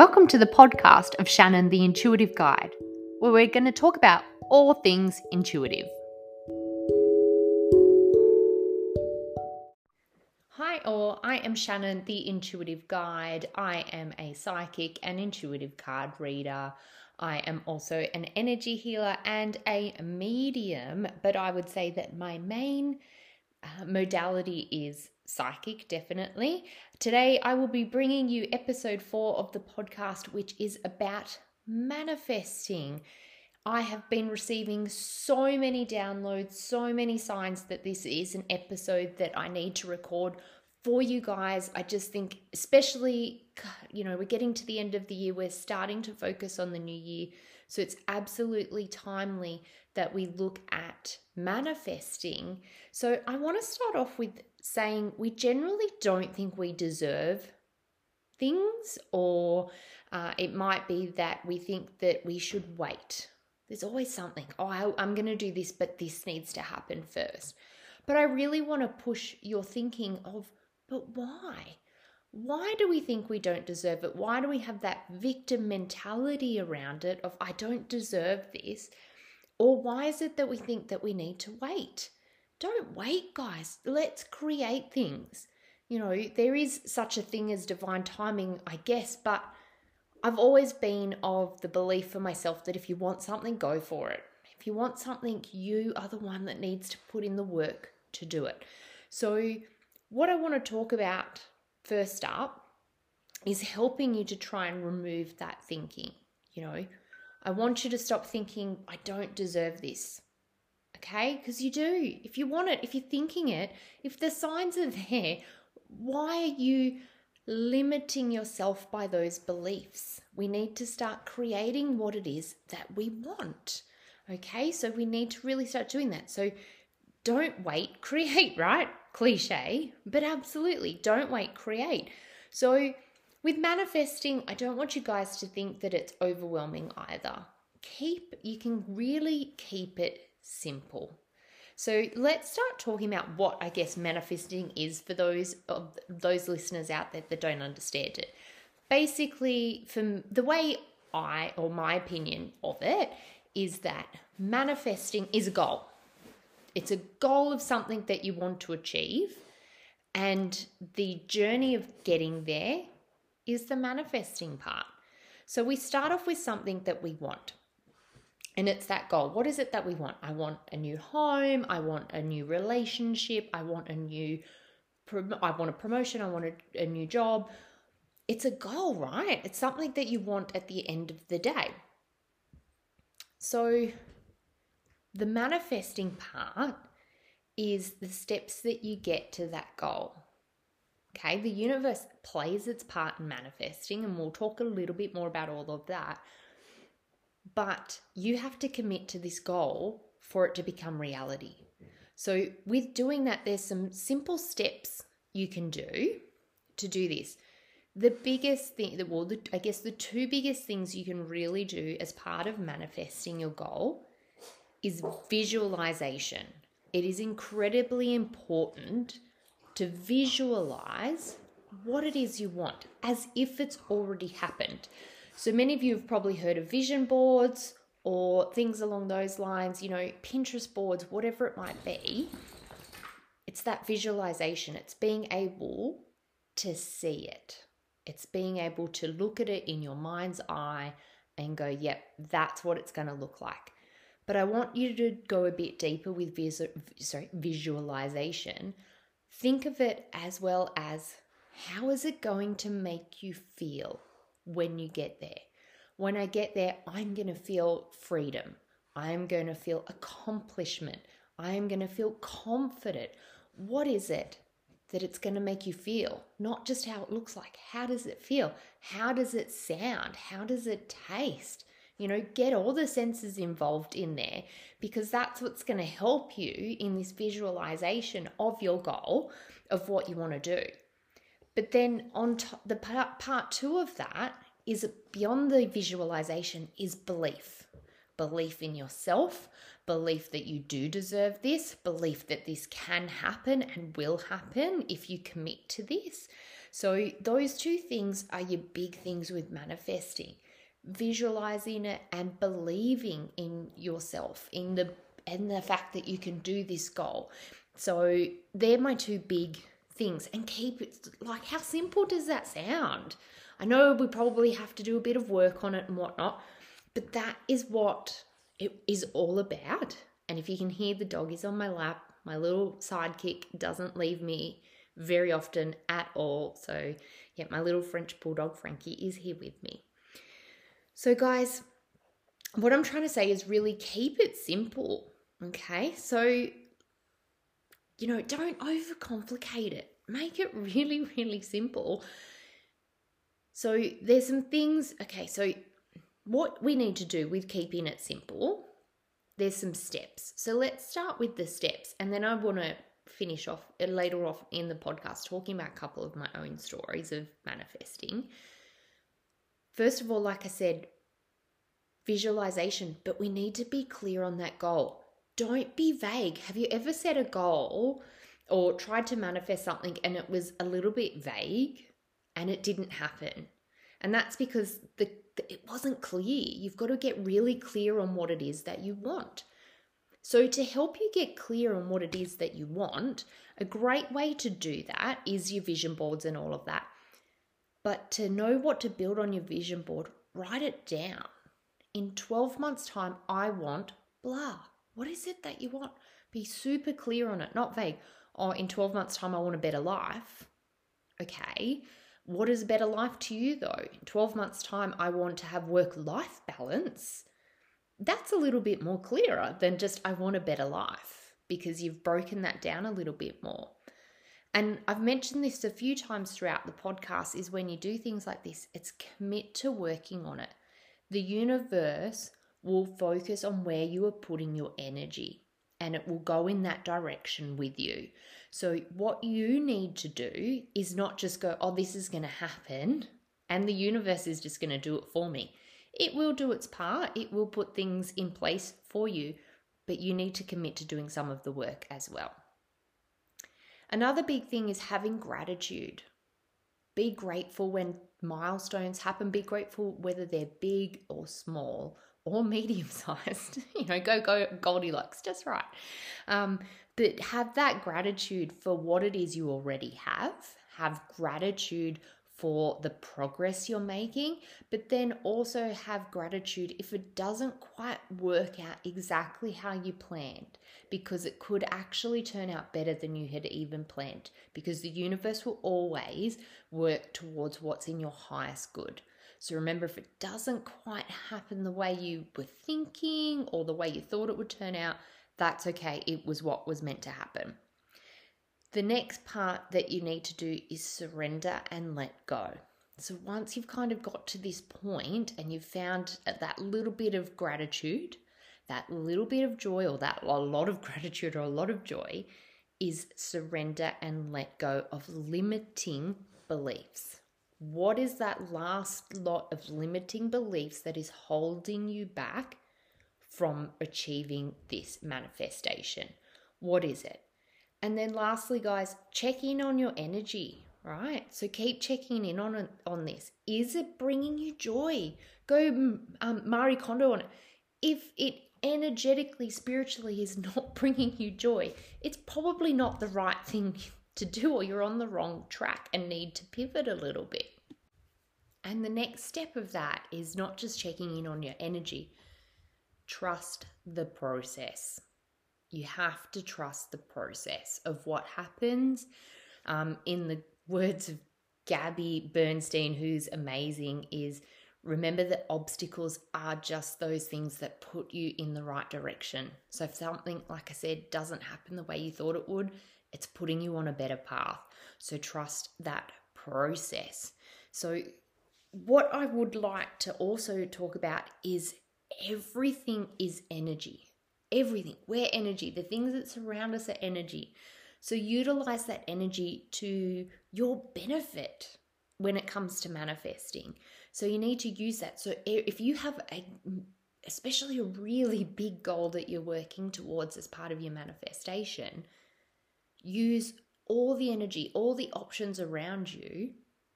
Welcome to the podcast of Shannon the Intuitive Guide, where we're going to talk about all things intuitive. Hi, all. I am Shannon the Intuitive Guide. I am a psychic and intuitive card reader. I am also an energy healer and a medium, but I would say that my main uh, modality is psychic, definitely. Today, I will be bringing you episode four of the podcast, which is about manifesting. I have been receiving so many downloads, so many signs that this is an episode that I need to record for you guys. I just think, especially, you know, we're getting to the end of the year, we're starting to focus on the new year. So it's absolutely timely that we look at manifesting. So I want to start off with saying we generally don't think we deserve things, or uh, it might be that we think that we should wait. There's always something, oh, I, I'm going to do this, but this needs to happen first. But I really want to push your thinking of, but why? Why do we think we don't deserve it? Why do we have that victim mentality around it of, I don't deserve this? Or why is it that we think that we need to wait? Don't wait, guys. Let's create things. You know, there is such a thing as divine timing, I guess, but I've always been of the belief for myself that if you want something, go for it. If you want something, you are the one that needs to put in the work to do it. So, what I want to talk about first up is helping you to try and remove that thinking. You know, I want you to stop thinking, I don't deserve this okay? Because you do. If you want it, if you're thinking it, if the signs are there, why are you limiting yourself by those beliefs? We need to start creating what it is that we want, okay? So we need to really start doing that. So don't wait, create, right? Cliche, but absolutely don't wait, create. So with manifesting, I don't want you guys to think that it's overwhelming either. Keep, you can really keep it simple. So let's start talking about what I guess manifesting is for those of those listeners out there that don't understand it. Basically, from the way I or my opinion of it is that manifesting is a goal. It's a goal of something that you want to achieve, and the journey of getting there is the manifesting part. So we start off with something that we want. And it's that goal. What is it that we want? I want a new home. I want a new relationship. I want a new, I want a promotion. I want a, a new job. It's a goal, right? It's something that you want at the end of the day. So, the manifesting part is the steps that you get to that goal. Okay, the universe plays its part in manifesting, and we'll talk a little bit more about all of that. But you have to commit to this goal for it to become reality. So, with doing that, there's some simple steps you can do to do this. The biggest thing, well, the, I guess the two biggest things you can really do as part of manifesting your goal is visualization. It is incredibly important to visualize what it is you want as if it's already happened. So many of you have probably heard of vision boards or things along those lines, you know, Pinterest boards, whatever it might be. It's that visualization, it's being able to see it. It's being able to look at it in your mind's eye and go, yep, that's what it's going to look like. But I want you to go a bit deeper with sorry, visualization. Think of it as well as how is it going to make you feel? when you get there. When I get there, I'm going to feel freedom. I'm going to feel accomplishment. I'm going to feel confident. What is it that it's going to make you feel? Not just how it looks like. How does it feel? How does it sound? How does it taste? You know, get all the senses involved in there because that's what's going to help you in this visualization of your goal of what you want to do. But then on top, the part, part two of that is beyond the visualization is belief. belief in yourself, belief that you do deserve this, belief that this can happen and will happen if you commit to this. So, those two things are your big things with manifesting visualizing it and believing in yourself, in the and the fact that you can do this goal. So, they're my two big things and keep it like how simple does that sound? I know we probably have to do a bit of work on it and whatnot, but that is what it is all about. And if you can hear the dog is on my lap, my little sidekick doesn't leave me very often at all. So, yeah, my little French bulldog Frankie is here with me. So, guys, what I'm trying to say is really keep it simple. Okay. So, you know, don't overcomplicate it. Make it really, really simple. So, there's some things. Okay. So, what we need to do with keeping it simple, there's some steps. So, let's start with the steps. And then I want to finish off later off in the podcast talking about a couple of my own stories of manifesting. First of all, like I said, visualization, but we need to be clear on that goal. Don't be vague. Have you ever set a goal or tried to manifest something and it was a little bit vague and it didn't happen? And that's because the, the it wasn't clear. You've got to get really clear on what it is that you want. So, to help you get clear on what it is that you want, a great way to do that is your vision boards and all of that. But to know what to build on your vision board, write it down. In 12 months' time, I want blah. What is it that you want? Be super clear on it, not vague. Oh, in 12 months' time, I want a better life. Okay. What is a better life to you, though? In 12 months' time, I want to have work life balance. That's a little bit more clearer than just, I want a better life, because you've broken that down a little bit more. And I've mentioned this a few times throughout the podcast is when you do things like this, it's commit to working on it. The universe will focus on where you are putting your energy and it will go in that direction with you. So, what you need to do is not just go, oh, this is going to happen, and the universe is just going to do it for me. It will do its part, it will put things in place for you, but you need to commit to doing some of the work as well. Another big thing is having gratitude. Be grateful when milestones happen. Be grateful whether they're big or small or medium sized. you know, go go Goldilocks, just right. Um, but have that gratitude for what it is you already have. Have gratitude for the progress you're making, but then also have gratitude if it doesn't quite work out exactly how you planned, because it could actually turn out better than you had even planned, because the universe will always work towards what's in your highest good. So remember, if it doesn't quite happen the way you were thinking or the way you thought it would turn out, that's okay. It was what was meant to happen. The next part that you need to do is surrender and let go. So once you've kind of got to this point and you've found that little bit of gratitude, that little bit of joy, or that a lot of gratitude or a lot of joy, is surrender and let go of limiting beliefs. What is that last lot of limiting beliefs that is holding you back from achieving this manifestation? What is it? And then lastly, guys, check in on your energy, right? So keep checking in on on this. Is it bringing you joy? Go um, Marie Kondo on it. If it energetically, spiritually is not bringing you joy, it's probably not the right thing to do, or you're on the wrong track and need to pivot a little bit. And the next step of that is not just checking in on your energy, trust the process you have to trust the process of what happens. Um, in the words of Gabby Bernstein, who's amazing, is remember that obstacles are just those things that put you in the right direction. So if something, like I said, doesn't happen the way you thought it would, it's putting you on a better path. So trust that process. So, what I would like to also talk about is everything is energy everything. We're energy. The things that surround us are energy. So utilize that energy to your benefit when it comes to manifesting. So you need to use that. So if you have a especially a really big goal that you're working towards as part of your manifestation, use all the energy, all the options around you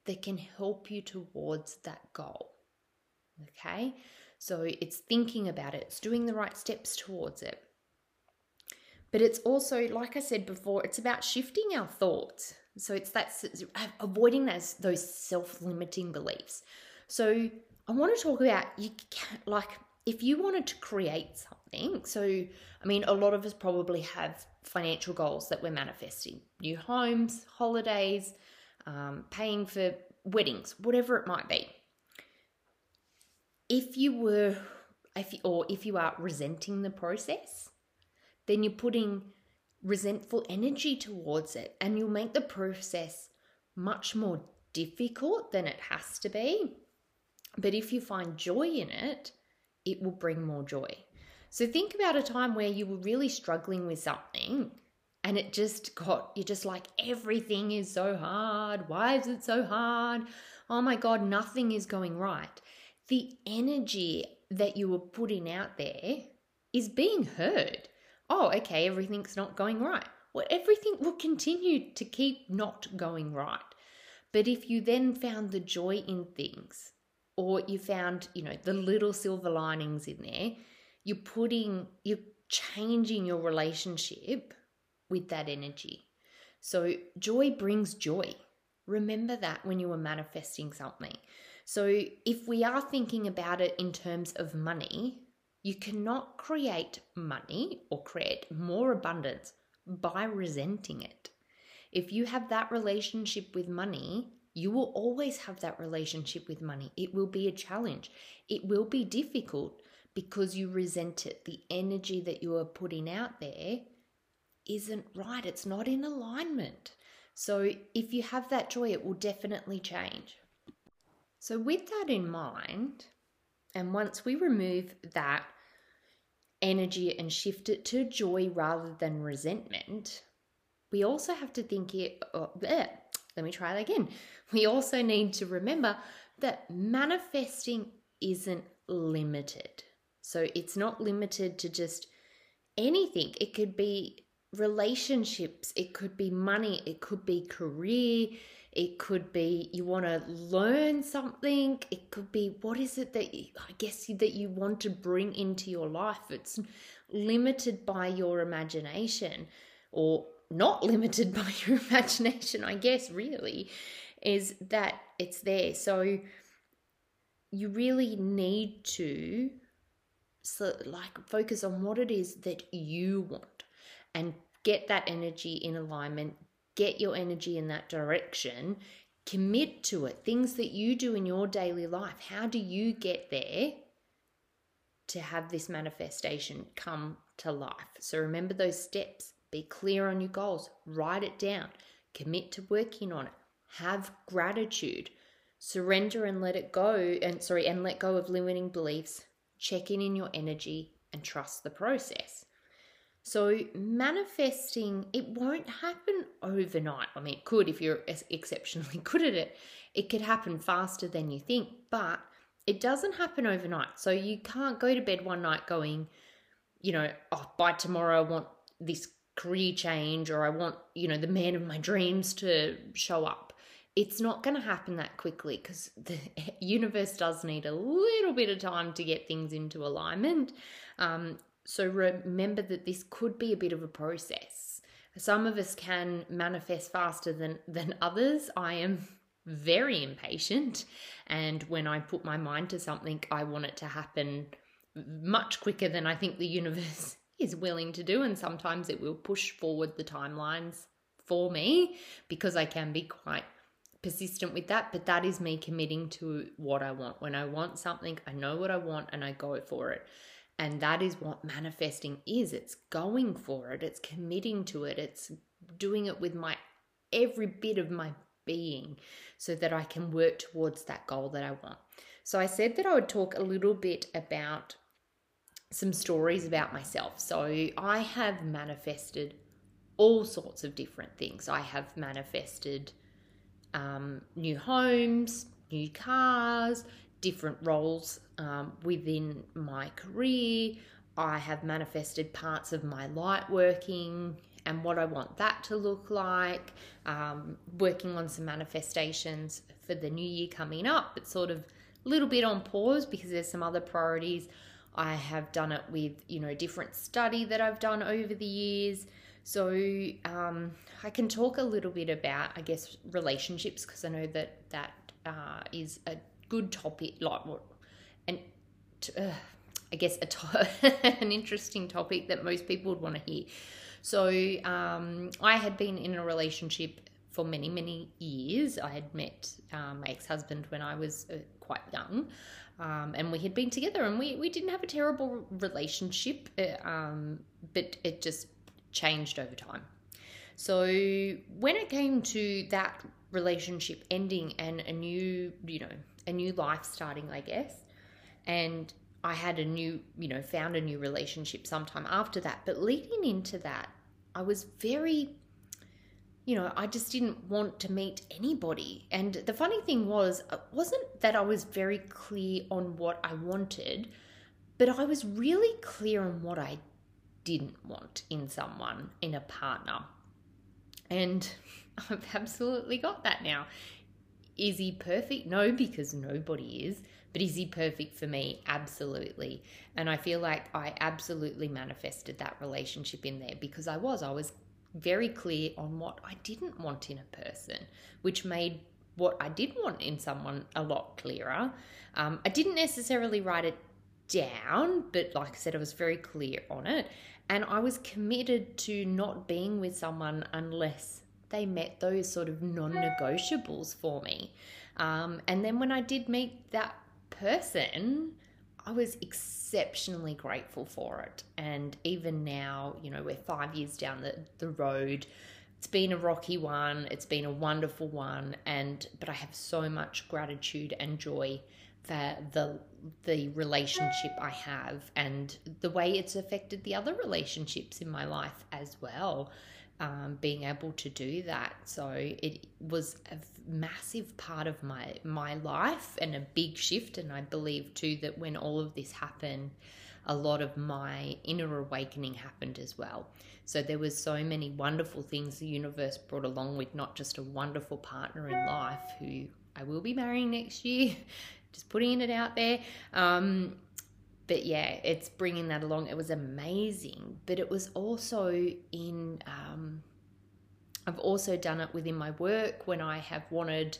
that can help you towards that goal. Okay? So it's thinking about it, it's doing the right steps towards it. But it's also, like I said before, it's about shifting our thoughts. So it's that avoiding those those self-limiting beliefs. So I want to talk about you can, like if you wanted to create something. So I mean, a lot of us probably have financial goals that we're manifesting: new homes, holidays, um, paying for weddings, whatever it might be. If you were, if you, or if you are resenting the process, then you're putting resentful energy towards it, and you'll make the process much more difficult than it has to be. But if you find joy in it, it will bring more joy. So think about a time where you were really struggling with something and it just got, you're just like, everything is so hard. Why is it so hard? Oh my God, nothing is going right. The energy that you were putting out there is being heard. Oh, okay, everything's not going right. Well, everything will continue to keep not going right. But if you then found the joy in things, or you found, you know, the little silver linings in there, you're putting, you're changing your relationship with that energy. So joy brings joy. Remember that when you were manifesting something. So if we are thinking about it in terms of money, you cannot create money or create more abundance by resenting it. If you have that relationship with money, you will always have that relationship with money. It will be a challenge. It will be difficult because you resent it. The energy that you are putting out there isn't right, it's not in alignment. So, if you have that joy, it will definitely change. So, with that in mind, and once we remove that energy and shift it to joy rather than resentment, we also have to think it. Oh, bleh, let me try that again. We also need to remember that manifesting isn't limited. So it's not limited to just anything. It could be relationships, it could be money, it could be career, it could be you want to learn something, it could be what is it that you, I guess that you want to bring into your life. It's limited by your imagination or not limited by your imagination, I guess, really, is that it's there. So you really need to so like focus on what it is that you want and get that energy in alignment, get your energy in that direction, commit to it. Things that you do in your daily life. How do you get there to have this manifestation come to life? So remember those steps be clear on your goals, write it down, commit to working on it, have gratitude, surrender and let it go, and sorry, and let go of limiting beliefs, check in in your energy, and trust the process. So, manifesting, it won't happen overnight. I mean, it could if you're exceptionally good at it. It could happen faster than you think, but it doesn't happen overnight. So, you can't go to bed one night going, you know, oh, by tomorrow I want this career change or I want, you know, the man of my dreams to show up. It's not going to happen that quickly because the universe does need a little bit of time to get things into alignment. Um, so remember that this could be a bit of a process. Some of us can manifest faster than than others. I am very impatient, and when I put my mind to something, I want it to happen much quicker than I think the universe is willing to do. And sometimes it will push forward the timelines for me because I can be quite persistent with that. But that is me committing to what I want. When I want something, I know what I want and I go for it. And that is what manifesting is it's going for it, it's committing to it, it's doing it with my every bit of my being so that I can work towards that goal that I want. So I said that I would talk a little bit about some stories about myself. So I have manifested all sorts of different things. I have manifested um, new homes, new cars, different roles um, within my career. I have manifested parts of my light working and what I want that to look like. Um, working on some manifestations for the new year coming up. but sort of a little bit on pause because there's some other priorities. I have done it with, you know, different study that I've done over the years. So um, I can talk a little bit about, I guess, relationships because I know that that uh, is a good topic, like what, and uh, I guess a to- an interesting topic that most people would want to hear. So um, I had been in a relationship for many, many years. I had met um, my ex husband when I was uh, quite young. Um, and we had been together and we, we didn't have a terrible relationship, uh, um, but it just changed over time. So when it came to that relationship ending and a new, you know, a new life starting, I guess, and I had a new, you know, found a new relationship sometime after that. But leading into that, I was very, you know, I just didn't want to meet anybody. And the funny thing was, it wasn't that I was very clear on what I wanted, but I was really clear on what I didn't want in someone, in a partner. And I've absolutely got that now. Is he perfect? No, because nobody is. But is he perfect for me? Absolutely. And I feel like I absolutely manifested that relationship in there because I was. I was very clear on what I didn't want in a person, which made what I did want in someone a lot clearer. Um, I didn't necessarily write it down, but like I said, I was very clear on it. And I was committed to not being with someone unless they met those sort of non negotiables for me. Um, and then when I did meet that person, I was exceptionally grateful for it. And even now, you know, we're five years down the, the road. It's been a rocky one, it's been a wonderful one, and but I have so much gratitude and joy for the the relationship I have and the way it's affected the other relationships in my life as well um, being able to do that. So it was a massive part of my my life and a big shift. And I believe too that when all of this happened, a lot of my inner awakening happened as well. So there was so many wonderful things the universe brought along with not just a wonderful partner in life who I will be marrying next year, just putting it out there. Um, but yeah, it's bringing that along. It was amazing, but it was also in. Um, I've also done it within my work when I have wanted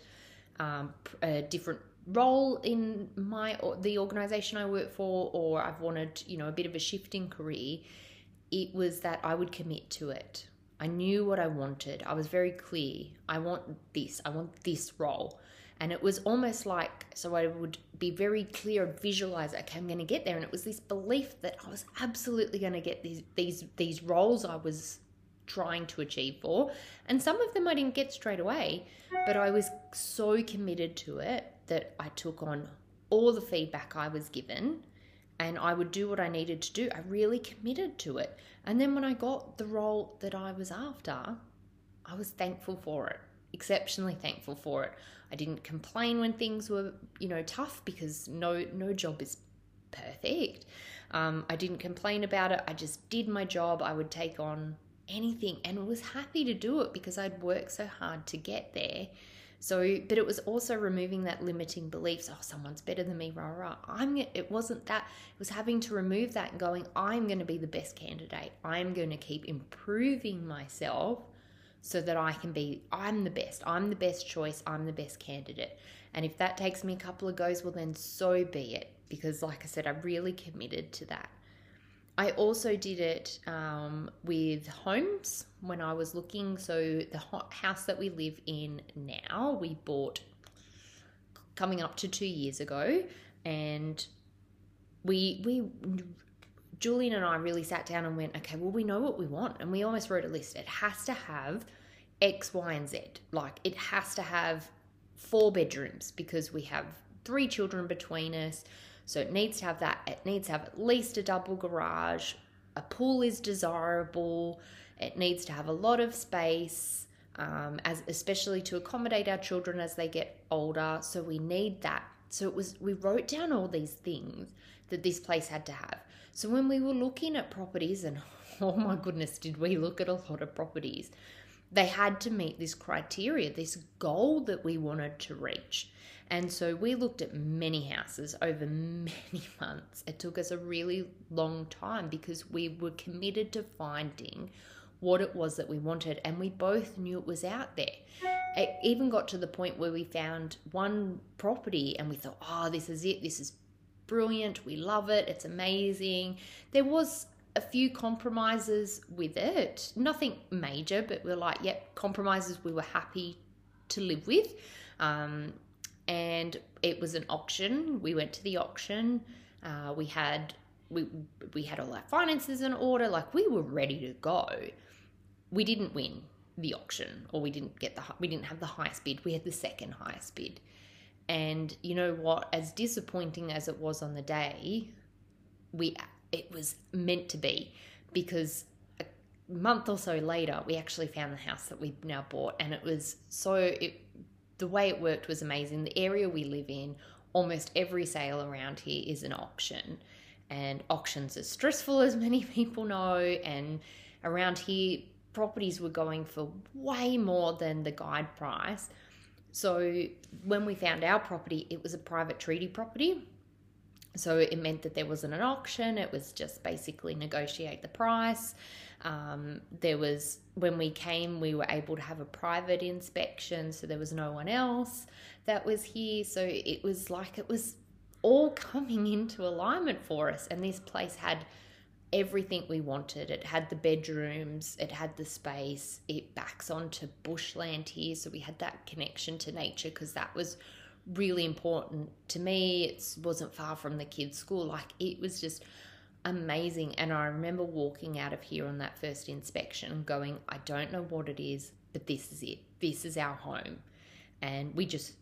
um, a different role in my the organization I work for, or I've wanted you know a bit of a shift in career. It was that I would commit to it. I knew what I wanted. I was very clear. I want this. I want this role. And it was almost like, so I would be very clear, and visualize, okay, I'm going to get there. And it was this belief that I was absolutely going to get these, these, these roles I was trying to achieve for. And some of them I didn't get straight away, but I was so committed to it that I took on all the feedback I was given and I would do what I needed to do. I really committed to it. And then when I got the role that I was after, I was thankful for it, exceptionally thankful for it. I didn't complain when things were, you know, tough because no no job is perfect. Um, I didn't complain about it. I just did my job. I would take on anything and was happy to do it because I'd worked so hard to get there. So, but it was also removing that limiting beliefs. Oh, someone's better than me, rah rah. I'm. It wasn't that. It was having to remove that and going. I'm going to be the best candidate. I'm going to keep improving myself so that I can be, I'm the best, I'm the best choice, I'm the best candidate. And if that takes me a couple of goes, well, then so be it. Because, like I said, I'm really committed to that. I also did it um, with homes when I was looking. So, the house that we live in now, we bought coming up to two years ago. And we, we, Julian and I really sat down and went, okay, well, we know what we want. And we almost wrote a list. It has to have X, Y, and Z. Like it has to have four bedrooms because we have three children between us. So it needs to have that. It needs to have at least a double garage. A pool is desirable. It needs to have a lot of space, um, as especially to accommodate our children as they get older. So we need that So it was, we wrote down all these things that this place had to have. So when we were looking at properties, and oh my goodness, did we look at a lot of properties, they had to meet this criteria, this goal that we wanted to reach. And so we looked at many houses over many months. It took us a really long time because we were committed to finding what it was that we wanted, and we both knew it was out there. It even got to the point where we found one property and we thought, oh, this is it, this is brilliant, we love it, it's amazing. There was a few compromises with it, nothing major, but we're like, yep, compromises we were happy to live with. Um, and it was an auction. We went to the auction. Uh, we had we we had all our finances in order. Like we were ready to go. We didn't win the auction, or we didn't get the we didn't have the highest bid. We had the second highest bid. And you know what? As disappointing as it was on the day, we it was meant to be because a month or so later we actually found the house that we now bought and it was so it the way it worked was amazing. The area we live in, almost every sale around here is an auction. And auctions are stressful, as many people know. And around here, properties were going for way more than the guide price. So when we found our property, it was a private treaty property. So it meant that there wasn't an auction, it was just basically negotiate the price. Um, there was, when we came, we were able to have a private inspection, so there was no one else that was here. So it was like it was all coming into alignment for us. And this place had everything we wanted. It had the bedrooms, it had the space, it backs onto bushland here. So we had that connection to nature because that was really important to me. It wasn't far from the kids' school. Like it was just amazing. And I remember walking out of here on that first inspection going, I don't know what it is, but this is it. This is our home. And we just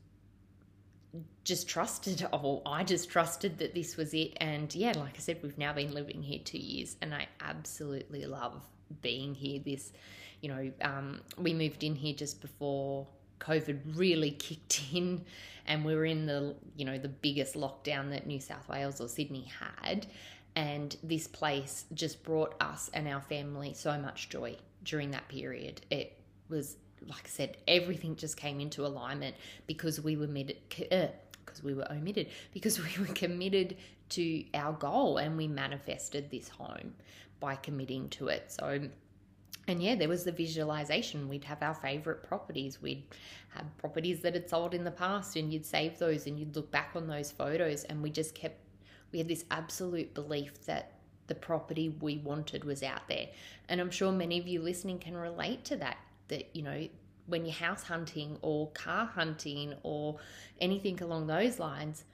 just trusted oh i just trusted that this was it. And yeah like i said we've now been living here two years and i absolutely love being here. This you know um, we moved in here just before covid really kicked in and we were in the you know the biggest lockdown that new south wales or sydney had. And this place just brought us and our family so much joy during that period. It was, like I said, everything just came into alignment because we were mid, uh, because we were omitted, because we were committed to our goal and we manifested this home by committing to it. So, and yeah, there was the visualization. We'd have our favorite properties. We'd have properties that had sold in the past, and you'd save those and you'd look back on those photos. And we just kept we had this absolute belief that the property we wanted was out there. And I'm sure many of you listening can relate to that. That, you know, when you're house hunting or car hunting or anything along those lines,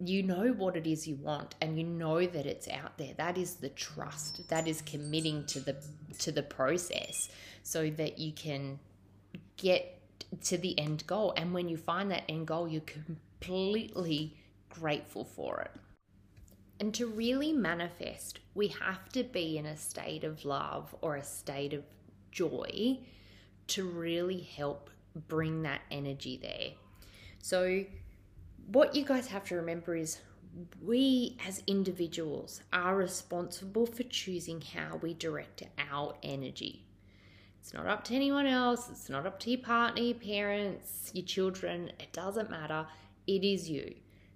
you know what it is you want and you know that it's out there. That is the trust. That is committing to the to the process so that you can get to the end goal. And when you find that end goal you're completely grateful for it. And to really manifest, we have to be in a state of love or a state of joy to really help bring that energy there. So, what you guys have to remember is we as individuals are responsible for choosing how we direct our energy. It's not up to anyone else, it's not up to your partner, your parents, your children, it doesn't matter. It is you.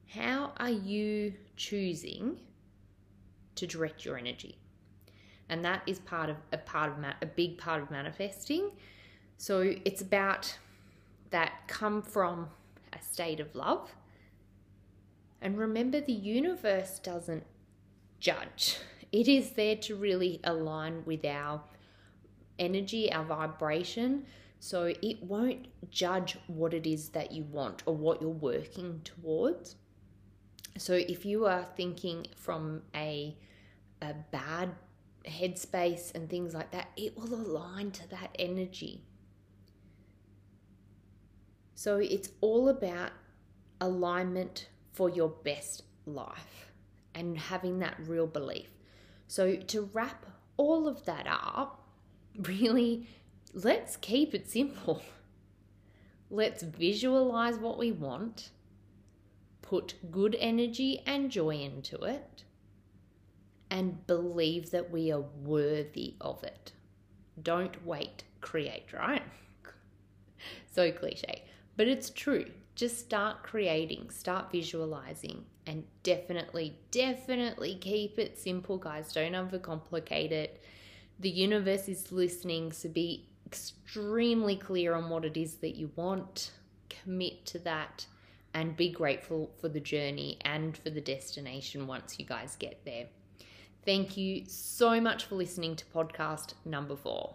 How are you choosing to direct your energy? And that is part of a part of a big part of manifesting. So it's about that come from a state of love. And remember, the universe doesn't judge. It is there to really align with our energy, our vibration. So it won't judge what it is that you want or what you're working towards. So if you are thinking from a, a bad headspace and things like that, it will align to that energy. So it's all about alignment for your best life and having that real belief. So to wrap all of that up, really, let's keep it simple. Let's visualize what we want put good energy and joy into it and believe that we are worthy of it. Don't wait, create, right? so cliche, but it's true. Just start creating, start visualizing, and definitely, definitely keep it simple, guys. Don't overcomplicate it. The universe is listening, so be extremely clear on what it is that you want, commit to that, and be grateful for the journey and for the destination once you guys get there. Thank you so much for listening to podcast number four.